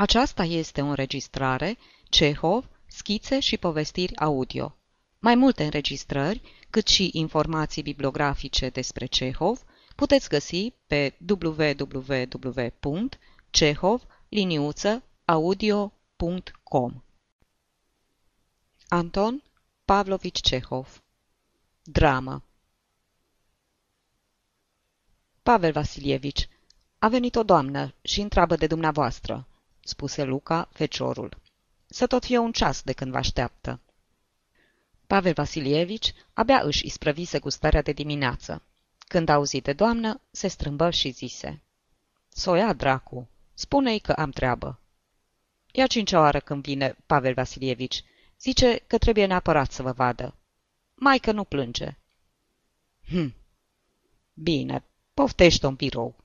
Aceasta este o înregistrare Cehov, schițe și povestiri audio. Mai multe înregistrări, cât și informații bibliografice despre Cehov, puteți găsi pe www.cehov-audio.com Anton Pavlovici Cehov. Dramă. Pavel Vasilievici, a venit o doamnă și întreabă de dumneavoastră, spuse Luca, feciorul. Să tot fie un ceas de când vă așteaptă. Pavel Vasilievici abia își isprăvise gustarea de dimineață. Când a auzit de doamnă, se strâmbă și zise. Soia, dracu, spune-i că am treabă. Ia cincea oară când vine Pavel Vasilievici. Zice că trebuie neapărat să vă vadă. Mai că nu plânge. Hm. Bine, poftește-o în birou.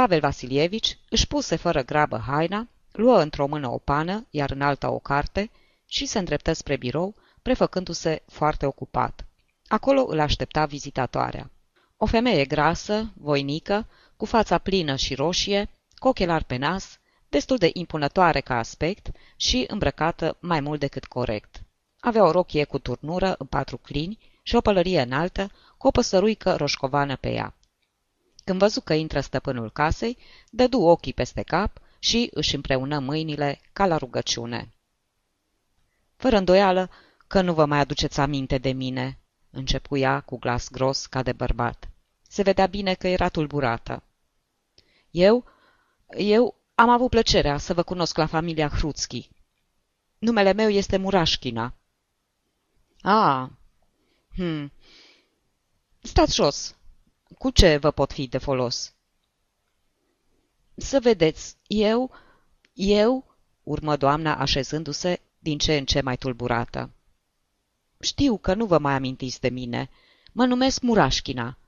Pavel Vasilievici își puse fără grabă haina, luă într-o mână o pană, iar în alta o carte și se îndreptă spre birou, prefăcându-se foarte ocupat. Acolo îl aștepta vizitatoarea. O femeie grasă, voinică, cu fața plină și roșie, cu ochelari pe nas, destul de impunătoare ca aspect și îmbrăcată mai mult decât corect. Avea o rochie cu turnură în patru clini și o pălărie înaltă, cu o păsăruică roșcovană pe ea. Când văzu că intră stăpânul casei, dădu ochii peste cap și își împreună mâinile ca la rugăciune. Fără îndoială că nu vă mai aduceți aminte de mine, începu ea cu glas gros ca de bărbat. Se vedea bine că era tulburată. Eu, eu am avut plăcerea să vă cunosc la familia Hruțchi. Numele meu este Murașchina. Ah, hm. Stați jos. Cu ce vă pot fi de folos? Să vedeți, eu, eu, urmă doamna așezându-se din ce în ce mai tulburată. Știu că nu vă mai amintiți de mine. Mă numesc Murașchina.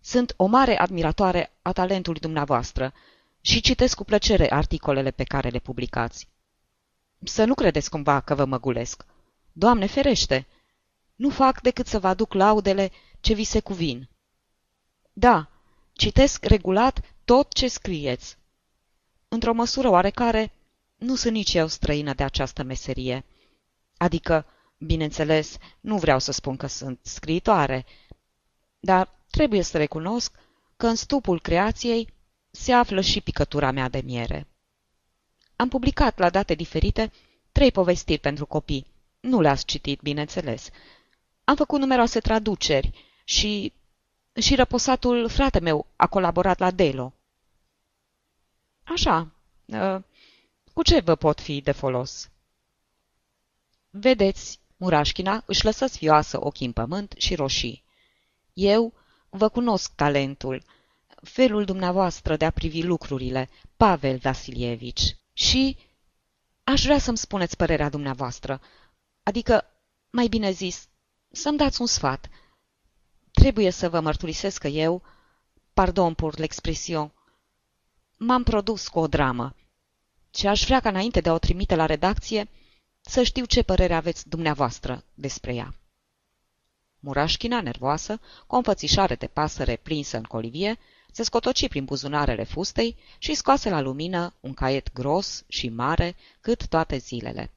Sunt o mare admiratoare a talentului dumneavoastră și citesc cu plăcere articolele pe care le publicați. Să nu credeți cumva că vă măgulesc. Doamne ferește! Nu fac decât să vă aduc laudele ce vi se cuvin. Da, citesc regulat tot ce scrieți. Într-o măsură oarecare, nu sunt nici eu străină de această meserie. Adică, bineînțeles, nu vreau să spun că sunt scriitoare, dar trebuie să recunosc că în stupul creației se află și picătura mea de miere. Am publicat la date diferite trei povestiri pentru copii. Nu le-ați citit, bineînțeles. Am făcut numeroase traduceri și... și răposatul frate meu a colaborat la Delo. Așa. Ă, cu ce vă pot fi de folos? Vedeți, Murașchina își lăsă sfioasă ochii în pământ și roșii. Eu vă cunosc talentul, felul dumneavoastră de a privi lucrurile, Pavel Vasilievici. Și aș vrea să-mi spuneți părerea dumneavoastră, adică, mai bine zis, să-mi dați un sfat. Trebuie să vă mărturisesc că eu, pardon pour l'expression, m-am produs cu o dramă și aș vrea ca înainte de a o trimite la redacție să știu ce părere aveți dumneavoastră despre ea. Murașchina, nervoasă, cu o înfățișare de pasăre prinsă în colivie, se scotoci prin buzunarele fustei și scoase la lumină un caiet gros și mare cât toate zilele.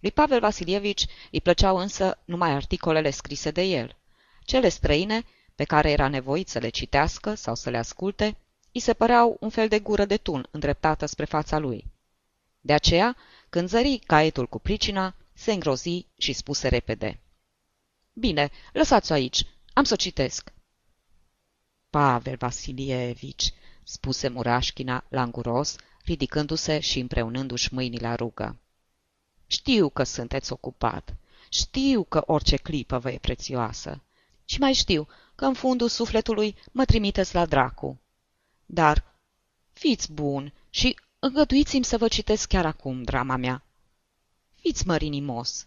Lui Pavel Vasilievici îi plăceau însă numai articolele scrise de el. Cele străine, pe care era nevoit să le citească sau să le asculte, îi se păreau un fel de gură de tun îndreptată spre fața lui. De aceea, când zări caietul cu pricina, se îngrozi și spuse repede. Bine, lăsați-o aici, am să o citesc. Pavel Vasilievici, spuse Murașchina languros, ridicându-se și împreunându-și mâinile la rugă. Știu că sunteți ocupat. Știu că orice clipă vă e prețioasă. Și mai știu că în fundul sufletului mă trimiteți la dracu. Dar fiți bun și îngăduiți-mi să vă citesc chiar acum drama mea. Fiți mărinimos.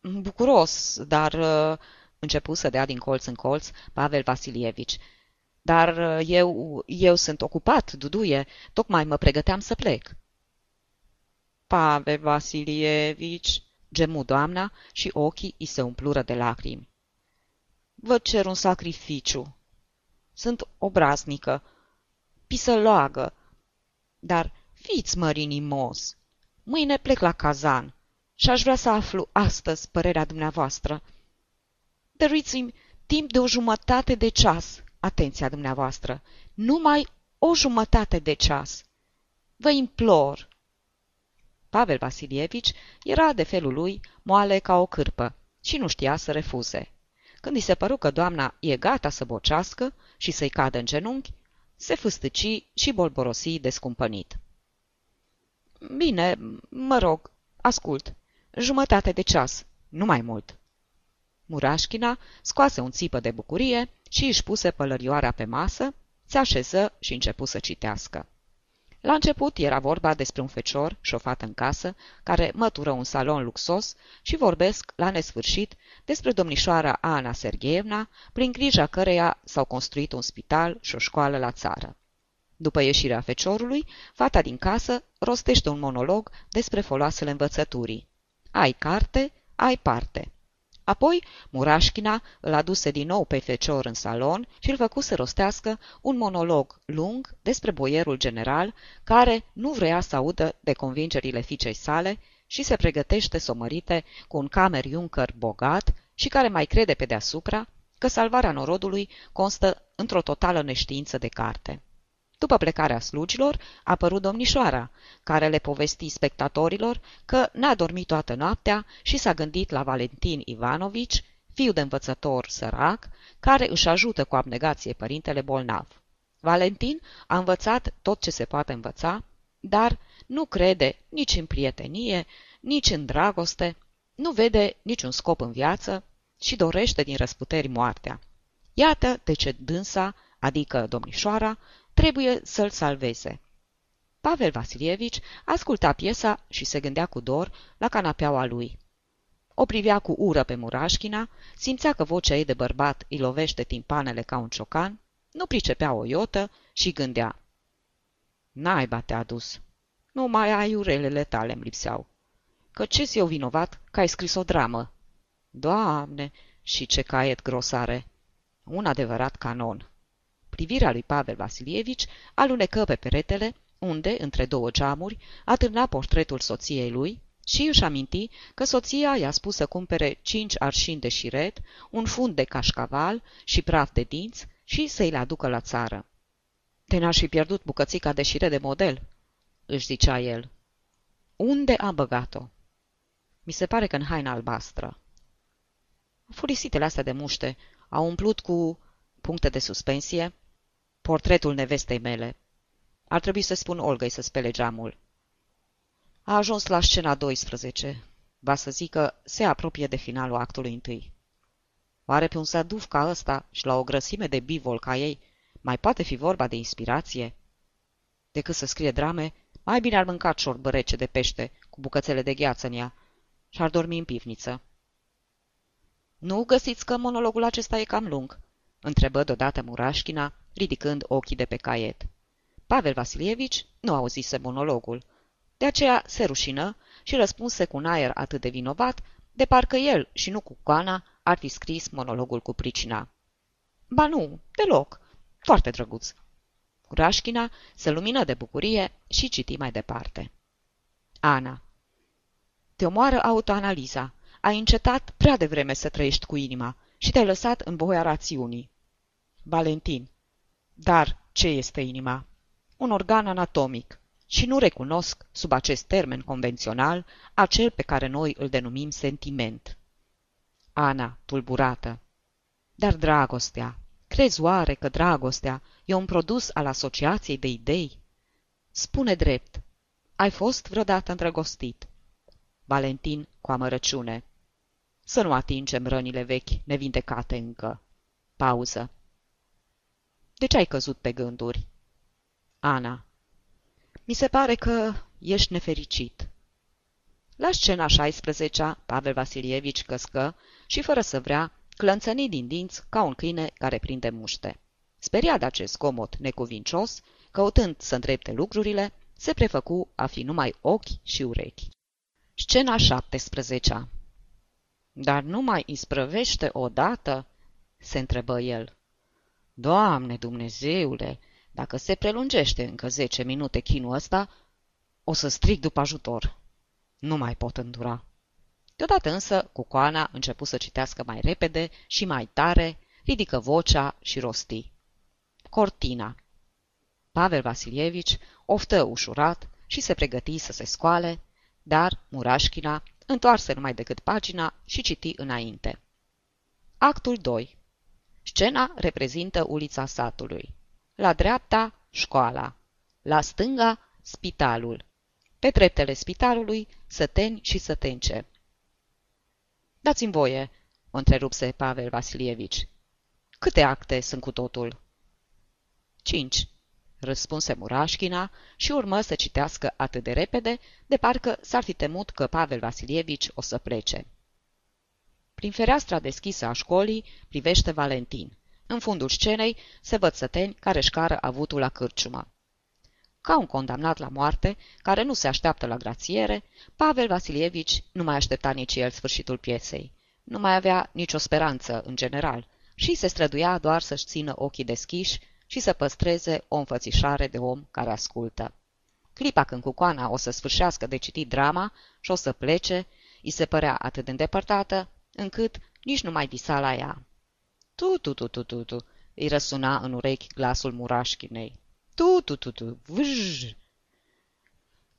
Bucuros, dar... Uh, începu să dea din colț în colț Pavel Vasilievici. Dar uh, eu, eu sunt ocupat, Duduie, tocmai mă pregăteam să plec. Pavel Vasilievici, gemu doamna și ochii îi se umplură de lacrimi. Vă cer un sacrificiu. Sunt obraznică, pisăloagă, dar Fiți mărinimos! Mâine plec la cazan și aș vrea să aflu astăzi părerea dumneavoastră. Dăruiți-mi timp de o jumătate de ceas, atenția dumneavoastră, numai o jumătate de ceas. Vă implor! Pavel Vasilievici era de felul lui moale ca o cârpă și nu știa să refuze. Când i se păru că doamna e gata să bocească și să-i cadă în genunchi, se fâstăci și bolborosi descumpănit. Bine, mă rog, ascult. Jumătate de ceas, nu mai mult. Murașchina scoase un țipă de bucurie și își puse pălărioara pe masă, se așeză și începu să citească. La început era vorba despre un fecior șofat în casă, care mătură un salon luxos și vorbesc la nesfârșit despre domnișoara Ana Sergeevna, prin grija căreia s-au construit un spital și o școală la țară. După ieșirea feciorului, fata din casă rostește un monolog despre foloasele învățăturii. Ai carte, ai parte. Apoi, Murașchina îl aduse din nou pe fecior în salon și îl făcu să rostească un monolog lung despre boierul general, care nu vrea să audă de convingerile fiicei sale și se pregătește să o mărite cu un camer Juncker bogat și care mai crede pe deasupra că salvarea norodului constă într-o totală neștiință de carte. După plecarea slugilor, a apărut domnișoara, care le povesti spectatorilor că n-a dormit toată noaptea și s-a gândit la Valentin Ivanovici, fiu de învățător sărac, care își ajută cu abnegație părintele bolnav. Valentin a învățat tot ce se poate învăța, dar nu crede nici în prietenie, nici în dragoste, nu vede niciun scop în viață și dorește din răsputeri moartea. Iată de ce dânsa, adică domnișoara, trebuie să-l salveze. Pavel Vasilievici asculta piesa și se gândea cu dor la canapeaua lui. O privea cu ură pe Murașchina, simțea că vocea ei de bărbat îi lovește timpanele ca un ciocan, nu pricepea o iotă și gândea. Naiba te-a dus. Numai aiurelele tale îmi lipseau. Că ce eu vinovat că ai scris o dramă? Doamne, și ce caiet grosare! Un adevărat canon. Privirea lui Pavel Vasilievici alunecă pe peretele, unde, între două geamuri, atârna portretul soției lui și își aminti că soția i-a spus să cumpere cinci arșini de șiret, un fund de cașcaval și praf de dinți și să-i le aducă la țară. Te n-aș fi pierdut bucățica de șire de model, își zicea el. Unde am băgat-o? Mi se pare că în haina albastră. Furisitele astea de muște au umplut cu puncte de suspensie, portretul nevestei mele. Ar trebui să spun Olgăi să spele geamul. A ajuns la scena 12. Va să zică, se apropie de finalul actului întâi. Oare pe un saduf ca ăsta și la o grăsime de bivol ca ei, mai poate fi vorba de inspirație? Decât să scrie drame, mai bine ar mânca ciorbă rece de pește cu bucățele de gheață în ea și ar dormi în pivniță. Nu găsiți că monologul acesta e cam lung?" întrebă deodată Murașchina, ridicând ochii de pe caiet. Pavel Vasilievici nu auzise monologul. De aceea se rușină și răspunse cu un aer atât de vinovat, de parcă el și nu cu coana ar fi scris monologul cu pricina. Ba nu, deloc. Foarte drăguț. Rașchina se lumină de bucurie și citi mai departe. Ana Te omoară autoanaliza. Ai încetat prea devreme să trăiești cu inima și te-ai lăsat în voia rațiunii. Valentin dar ce este inima? Un organ anatomic și nu recunosc, sub acest termen convențional, acel pe care noi îl denumim sentiment. Ana, tulburată. Dar dragostea, crezi oare că dragostea e un produs al asociației de idei? Spune drept, ai fost vreodată îndrăgostit? Valentin cu amărăciune. Să nu atingem rănile vechi, nevindecate încă. Pauză. De ce ai căzut pe gânduri? Ana. Mi se pare că ești nefericit. La scena 16 Pavel Vasilievici căscă și, fără să vrea, clănțăni din dinți ca un câine care prinde muște. Speriat de acest comot necuvincios, căutând să îndrepte lucrurile, se prefăcu a fi numai ochi și urechi. Scena 17 Dar nu mai isprăvește odată?" se întrebă el. Doamne Dumnezeule, dacă se prelungește încă zece minute chinul ăsta, O să strig după ajutor. Nu mai pot îndura. Deodată însă, Cucoana început să citească mai repede și mai tare, ridică vocea și rosti. Cortina. Pavel Vasilievici oftă ușurat și se pregăti să se scoale, dar Murașchina întoarse numai decât pagina și citi înainte. Actul 2 Scena reprezintă ulița satului. La dreapta, școala. La stânga, spitalul. Pe treptele spitalului, săteni și sătence. Dați-mi voie, o întrerupse Pavel Vasilievici. Câte acte sunt cu totul? Cinci, răspunse Murașchina și urmă să citească atât de repede, de parcă s-ar fi temut că Pavel Vasilievici o să plece. Prin fereastra deschisă a școlii privește Valentin. În fundul scenei se văd săteni care își cară avutul la cârciumă. Ca un condamnat la moarte, care nu se așteaptă la grațiere, Pavel Vasilievici nu mai aștepta nici el sfârșitul piesei. Nu mai avea nicio speranță, în general, și se străduia doar să-și țină ochii deschiși și să păstreze o înfățișare de om care ascultă. Clipa când cucoana o să sfârșească de citit drama și o să plece, îi se părea atât de îndepărtată, încât nici nu mai visa la ea. Tu, tu, tu, tu, tu, tu, îi răsuna în urechi glasul murașchinei. Tu, tu, tu, tu, vâj!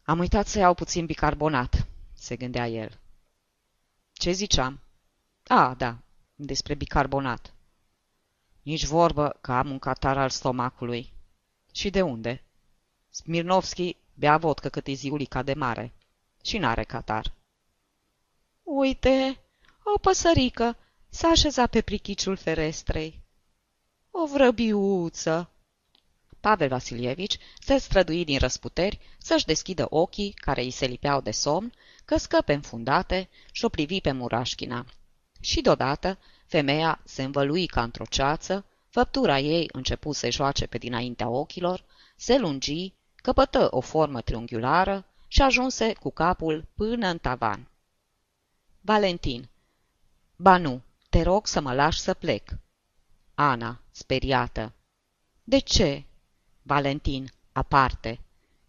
Am uitat să iau puțin bicarbonat, se gândea el. Ce ziceam? A, da, despre bicarbonat. Nici vorbă că am un catar al stomacului. Și de unde? Smirnovski bea vodcă cât e ziulica de mare. Și n-are catar. Uite, o păsărică s-a așezat pe prichiciul ferestrei. O vrăbiuță! Pavel Vasilievici se strădui din răsputeri să-și deschidă ochii care îi se lipeau de somn, căscă pe înfundate și o privi pe Murașchina. Și deodată femeia se învălui ca într-o ceață, făptura ei începu să joace pe dinaintea ochilor, se lungi, căpătă o formă triunghiulară și ajunse cu capul până în tavan. Valentin Ba nu, te rog să mă lași să plec. Ana, speriată. De ce? Valentin, aparte.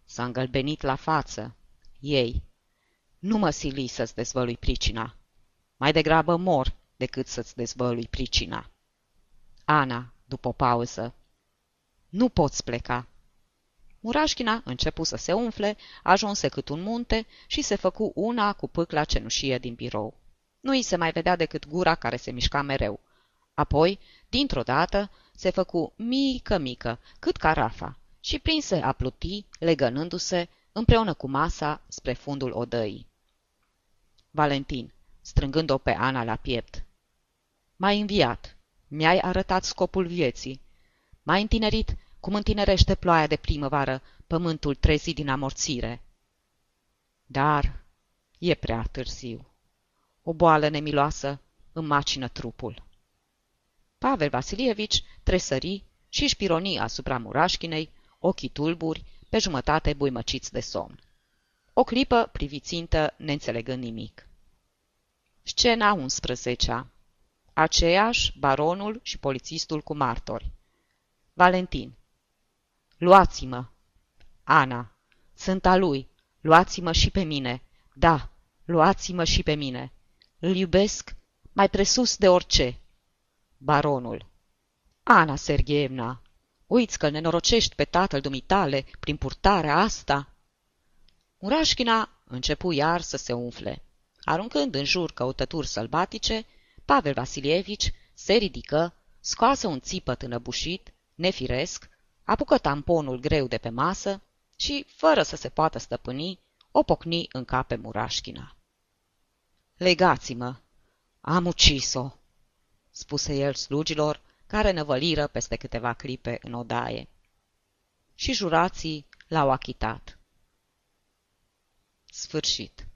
S-a îngălbenit la față. Ei. Nu mă sili să-ți dezvălui pricina. Mai degrabă mor decât să-ți dezvălui pricina. Ana, după o pauză. Nu poți pleca. Murașchina începu să se umfle, ajunse cât un munte și se făcu una cu pâcla cenușie din birou. Nu îi se mai vedea decât gura care se mișca mereu. Apoi, dintr-o dată, se făcu mică-mică, cât carafa, și prinse a pluti, legănându-se, împreună cu masa, spre fundul odăii. Valentin, strângând-o pe Ana la piept. M-ai înviat. Mi-ai arătat scopul vieții. M-ai întinerit cum întinerește ploaia de primăvară pământul trezit din amorțire. Dar e prea târziu. O boală nemiloasă îmi macină trupul. Pavel Vasilievici tresări și își pironi asupra murașchinei, ochii tulburi, pe jumătate buimăciți de somn. O clipă privițintă, neînțelegând nimic. Scena 11 Aceeași, baronul și polițistul cu martori. Valentin Luați-mă! Ana Sunt a lui! Luați-mă și pe mine! Da, luați-mă și pe mine! Îl iubesc mai presus de orice. Baronul. Ana Sergeevna, uiți că nenorocești pe tatăl dumitale prin purtarea asta? Murașchina începu iar să se umfle. Aruncând în jur căutături sălbatice, Pavel Vasilievici se ridică, scoase un țipăt înăbușit, nefiresc, apucă tamponul greu de pe masă și, fără să se poată stăpâni, o pocni în cap pe Murașchina. Legați-mă! Am ucis-o!" spuse el slugilor, care năvăliră peste câteva clipe în odaie. Și jurații l-au achitat. Sfârșit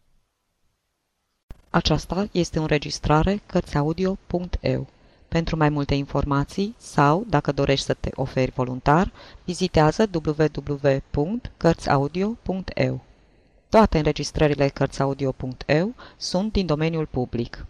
Aceasta este o înregistrare Cărțiaudio.eu. Pentru mai multe informații sau, dacă dorești să te oferi voluntar, vizitează www.cărțiaudio.eu. Toate înregistrările Cărțiaudio.eu sunt din domeniul public.